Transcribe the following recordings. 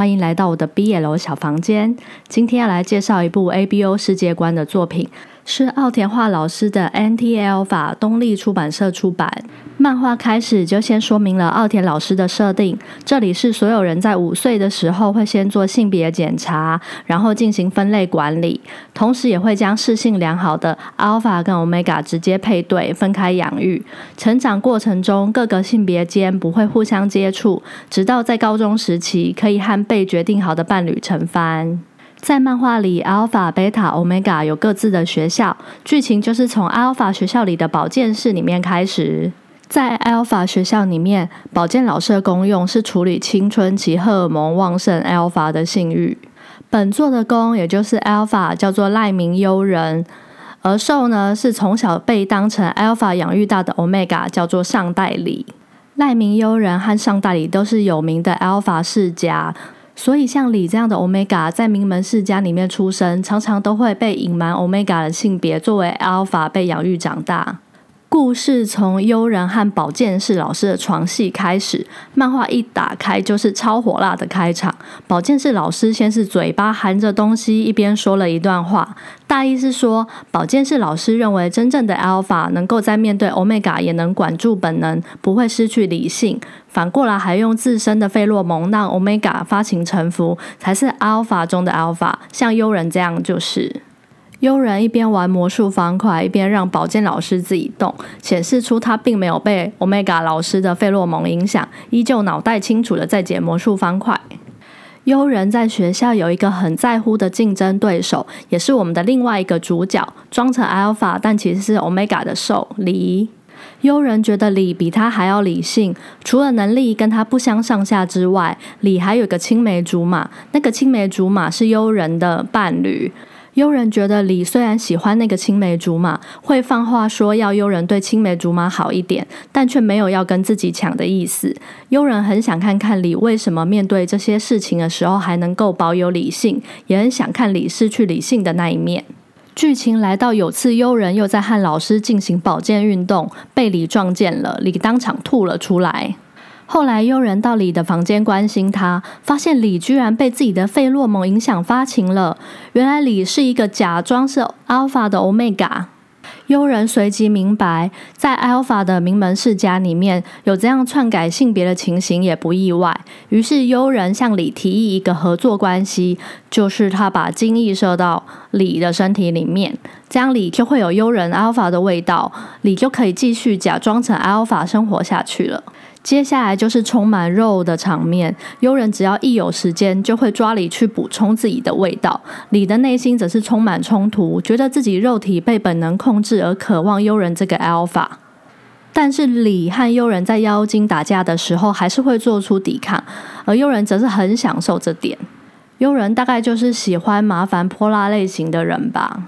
欢迎来到我的 BL 小房间。今天要来介绍一部 ABO 世界观的作品。是奥田画老师的《NT Alpha》，东立出版社出版。漫画开始就先说明了奥田老师的设定。这里是所有人在五岁的时候会先做性别检查，然后进行分类管理，同时也会将适性良好的 Alpha 跟 Omega 直接配对，分开养育。成长过程中，各个性别间不会互相接触，直到在高中时期可以和被决定好的伴侣成番。在漫画里，Alpha、Beta、Omega 有各自的学校，剧情就是从 Alpha 学校里的保健室里面开始。在 Alpha 学校里面，保健老师的功用是处理青春期荷尔蒙旺盛 Alpha 的性欲。本作的攻，也就是 Alpha，叫做赖明优人；而兽呢，是从小被当成 Alpha 养育大的 Omega，叫做上代理。赖明优人和上代理都是有名的 Alpha 世家。所以，像李这样的 Omega 在名门世家里面出生，常常都会被隐瞒 Omega 的性别，作为 Alpha 被养育长大。故事从悠人和保健室老师的床戏开始，漫画一打开就是超火辣的开场。保健室老师先是嘴巴含着东西，一边说了一段话，大意是说，保健室老师认为真正的 Alpha 能够在面对 Omega 也能管住本能，不会失去理性。反过来还用自身的费洛蒙让 Omega 发情臣服，才是 Alpha 中的 Alpha。像悠人这样就是。悠人一边玩魔术方块，一边让保健老师自己动，显示出他并没有被 Omega 老师的费洛蒙影响，依旧脑袋清楚的在解魔术方块。悠人在学校有一个很在乎的竞争对手，也是我们的另外一个主角，装成 Alpha 但其实是 Omega 的兽李。悠人觉得李比他还要理性，除了能力跟他不相上下之外，李还有个青梅竹马，那个青梅竹马是悠人的伴侣。悠人觉得李虽然喜欢那个青梅竹马，会放话说要悠人对青梅竹马好一点，但却没有要跟自己抢的意思。悠人很想看看李为什么面对这些事情的时候还能够保有理性，也很想看李失去理性的那一面。剧情来到有次悠人又在和老师进行保健运动，被李撞见了，李当场吐了出来。后来，悠人到李的房间关心他，发现李居然被自己的费洛蒙影响发情了。原来李是一个假装是 Alpha 的 Omega。悠人随即明白，在 Alpha 的名门世家里面有这样篡改性别的情形也不意外。于是，悠人向李提议一个合作关系，就是他把精液射到李的身体里面，这样李就会有悠人 Alpha 的味道，李就可以继续假装成 Alpha 生活下去了。接下来就是充满肉的场面，悠人只要一有时间，就会抓李去补充自己的味道。李的内心则是充满冲突，觉得自己肉体被本能控制，而渴望悠人这个 alpha。但是李和悠人在妖精打架的时候，还是会做出抵抗，而悠人则是很享受这点。悠人大概就是喜欢麻烦泼辣类型的人吧。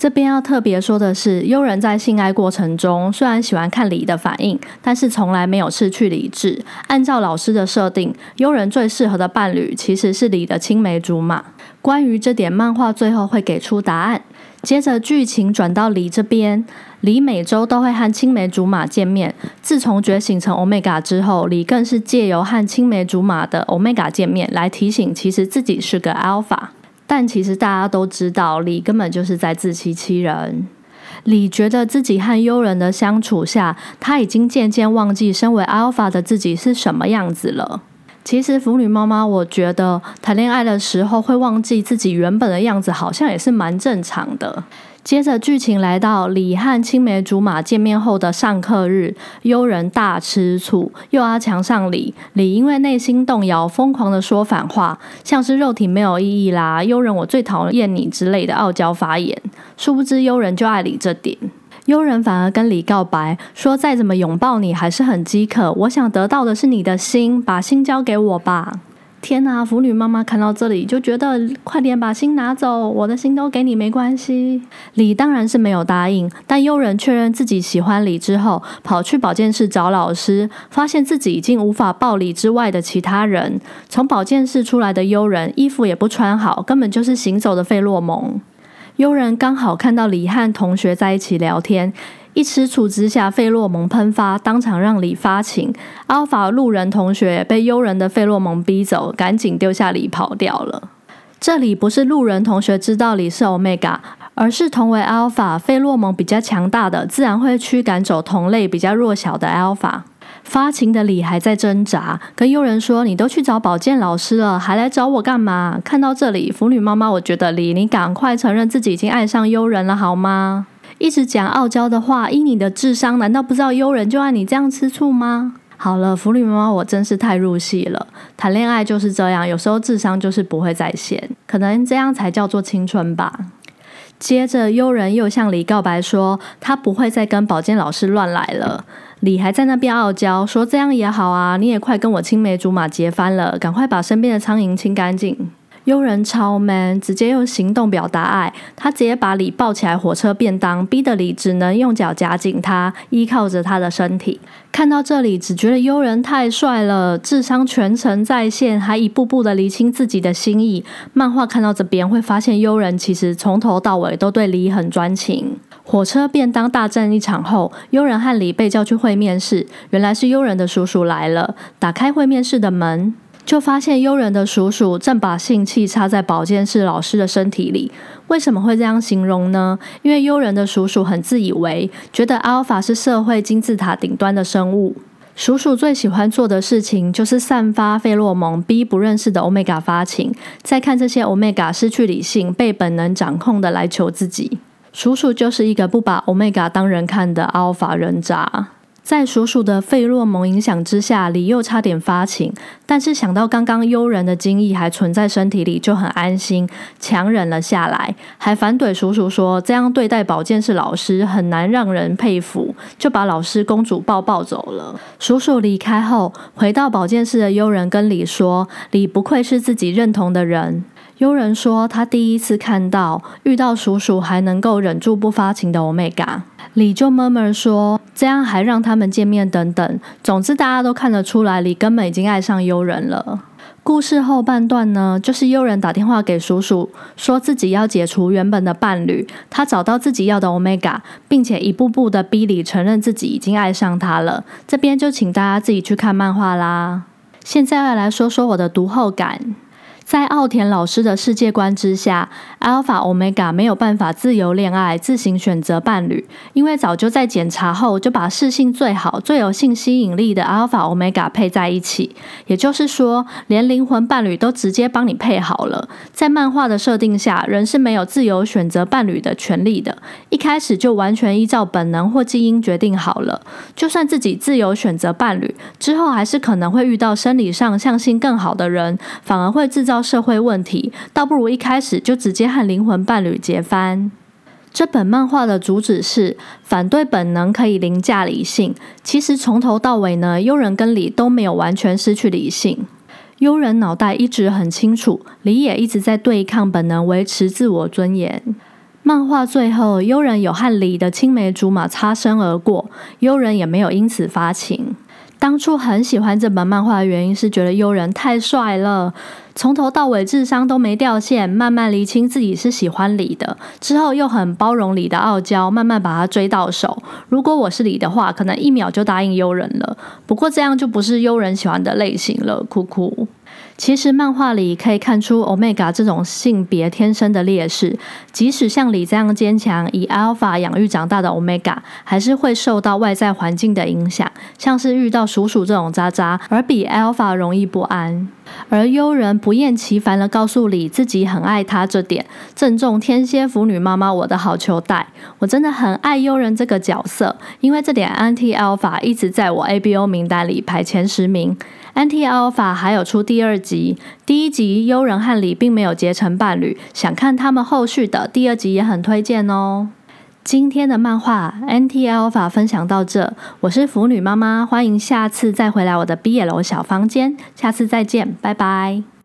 这边要特别说的是，悠人在性爱过程中虽然喜欢看李的反应，但是从来没有失去理智。按照老师的设定，悠人最适合的伴侣其实是李的青梅竹马。关于这点，漫画最后会给出答案。接着剧情转到李这边，李每周都会和青梅竹马见面。自从觉醒成 Omega 之后，李更是借由和青梅竹马的 Omega 见面，来提醒其实自己是个 Alpha。但其实大家都知道，李根本就是在自欺欺人。李觉得自己和幽人的相处下，他已经渐渐忘记身为 Alpha 的自己是什么样子了。其实腐女妈妈，我觉得谈恋爱的时候会忘记自己原本的样子，好像也是蛮正常的。接着剧情来到李和青梅竹马见面后的上课日，悠人大吃醋，又阿强上李。李因为内心动摇，疯狂的说反话，像是肉体没有意义啦，悠人我最讨厌你之类的傲娇发言。殊不知悠人就爱李这点，悠人反而跟李告白，说再怎么拥抱你还是很饥渴，我想得到的是你的心，把心交给我吧。天呐！腐女妈妈看到这里就觉得，快点把心拿走，我的心都给你没关系。李当然是没有答应，但悠人确认自己喜欢李之后，跑去保健室找老师，发现自己已经无法抱李之外的其他人。从保健室出来的悠人，衣服也不穿好，根本就是行走的费洛蒙。悠人刚好看到李和同学在一起聊天，一吃醋之下，费洛蒙喷发，当场让李发情。Alpha 路人同学被诱人的费洛蒙逼走，赶紧丢下李跑掉了。这里不是路人同学知道李是 Omega，而是同为 Alpha 费洛蒙比较强大的，自然会驱赶走同类比较弱小的 Alpha。发情的李还在挣扎，跟佣人说：“你都去找保健老师了，还来找我干嘛？”看到这里，腐女妈妈，我觉得李，你赶快承认自己已经爱上佣人了，好吗？一直讲傲娇的话，以你的智商，难道不知道佣人就爱你这样吃醋吗？好了，腐女妈妈，我真是太入戏了。谈恋爱就是这样，有时候智商就是不会在线，可能这样才叫做青春吧。接着，佣人又向李告白说，他不会再跟保健老师乱来了。李还在那边傲娇，说这样也好啊，你也快跟我青梅竹马结翻了，赶快把身边的苍蝇清干净。悠人超 man，直接用行动表达爱。他直接把李抱起来火车便当，逼得李只能用脚夹紧他，依靠着他的身体。看到这里，只觉得悠人太帅了，智商全程在线，还一步步的厘清自己的心意。漫画看到这边，会发现悠人其实从头到尾都对李很专情。火车便当大战一场后，悠人和李被叫去会面室，原来是悠人的叔叔来了。打开会面室的门。就发现悠人的叔叔正把性器插在保健室老师的身体里。为什么会这样形容呢？因为悠人的叔叔很自以为，觉得阿尔法是社会金字塔顶端的生物。鼠鼠最喜欢做的事情就是散发费洛蒙，逼不认识的欧米伽发情，再看这些欧米伽失去理性，被本能掌控的来求自己。鼠鼠就是一个不把欧米伽当人看的阿尔法人渣。在叔叔的费洛蒙影响之下，李又差点发情，但是想到刚刚幽人的精液还存在身体里，就很安心，强忍了下来，还反怼叔叔说这样对待保健室老师很难让人佩服，就把老师公主抱抱走了。叔叔离开后，回到保健室的幽人跟李说：“李不愧是自己认同的人。”幽人说他第一次看到遇到叔叔还能够忍住不发情的欧米伽。李就闷闷说：“这样还让他们见面等等。总之，大家都看得出来，李根本已经爱上悠人了。”故事后半段呢，就是悠人打电话给叔叔，说自己要解除原本的伴侣，他找到自己要的 Omega，并且一步步的逼李承认自己已经爱上他了。这边就请大家自己去看漫画啦。现在要来说说我的读后感。在奥田老师的世界观之下，Alpha Omega 没有办法自由恋爱、自行选择伴侣，因为早就在检查后就把适性最好、最有性吸引力的 Alpha Omega 配在一起。也就是说，连灵魂伴侣都直接帮你配好了。在漫画的设定下，人是没有自由选择伴侣的权利的，一开始就完全依照本能或基因决定好了。就算自己自由选择伴侣，之后还是可能会遇到生理上相性更好的人，反而会制造。社会问题，倒不如一开始就直接和灵魂伴侣结翻。这本漫画的主旨是反对本能可以凌驾理性。其实从头到尾呢，幽人跟李都没有完全失去理性。幽人脑袋一直很清楚，李也一直在对抗本能，维持自我尊严。漫画最后，幽人有和李的青梅竹马擦身而过，幽人也没有因此发情。当初很喜欢这本漫画的原因是觉得幽人太帅了，从头到尾智商都没掉线，慢慢厘清自己是喜欢李的，之后又很包容李的傲娇，慢慢把他追到手。如果我是李的话，可能一秒就答应幽人了。不过这样就不是幽人喜欢的类型了，哭哭。其实漫画里可以看出，Omega 这种性别天生的劣势，即使像李这样坚强、以 Alpha 养育长大的 Omega，还是会受到外在环境的影响，像是遇到鼠鼠这种渣渣，而比 Alpha 容易不安。而悠人不厌其烦地告诉李自己很爱他这点，正中天蝎腐女妈妈我的好球带。我真的很爱悠人这个角色，因为这点 Anti Alpha 一直在我 ABO 名单里排前十名。NT Alpha 还有出第二集，第一集幽人和里并没有结成伴侣，想看他们后续的第二集也很推荐哦。今天的漫画 NT Alpha 分享到这，我是腐女妈妈，欢迎下次再回来我的 BL 小房间，下次再见，拜拜。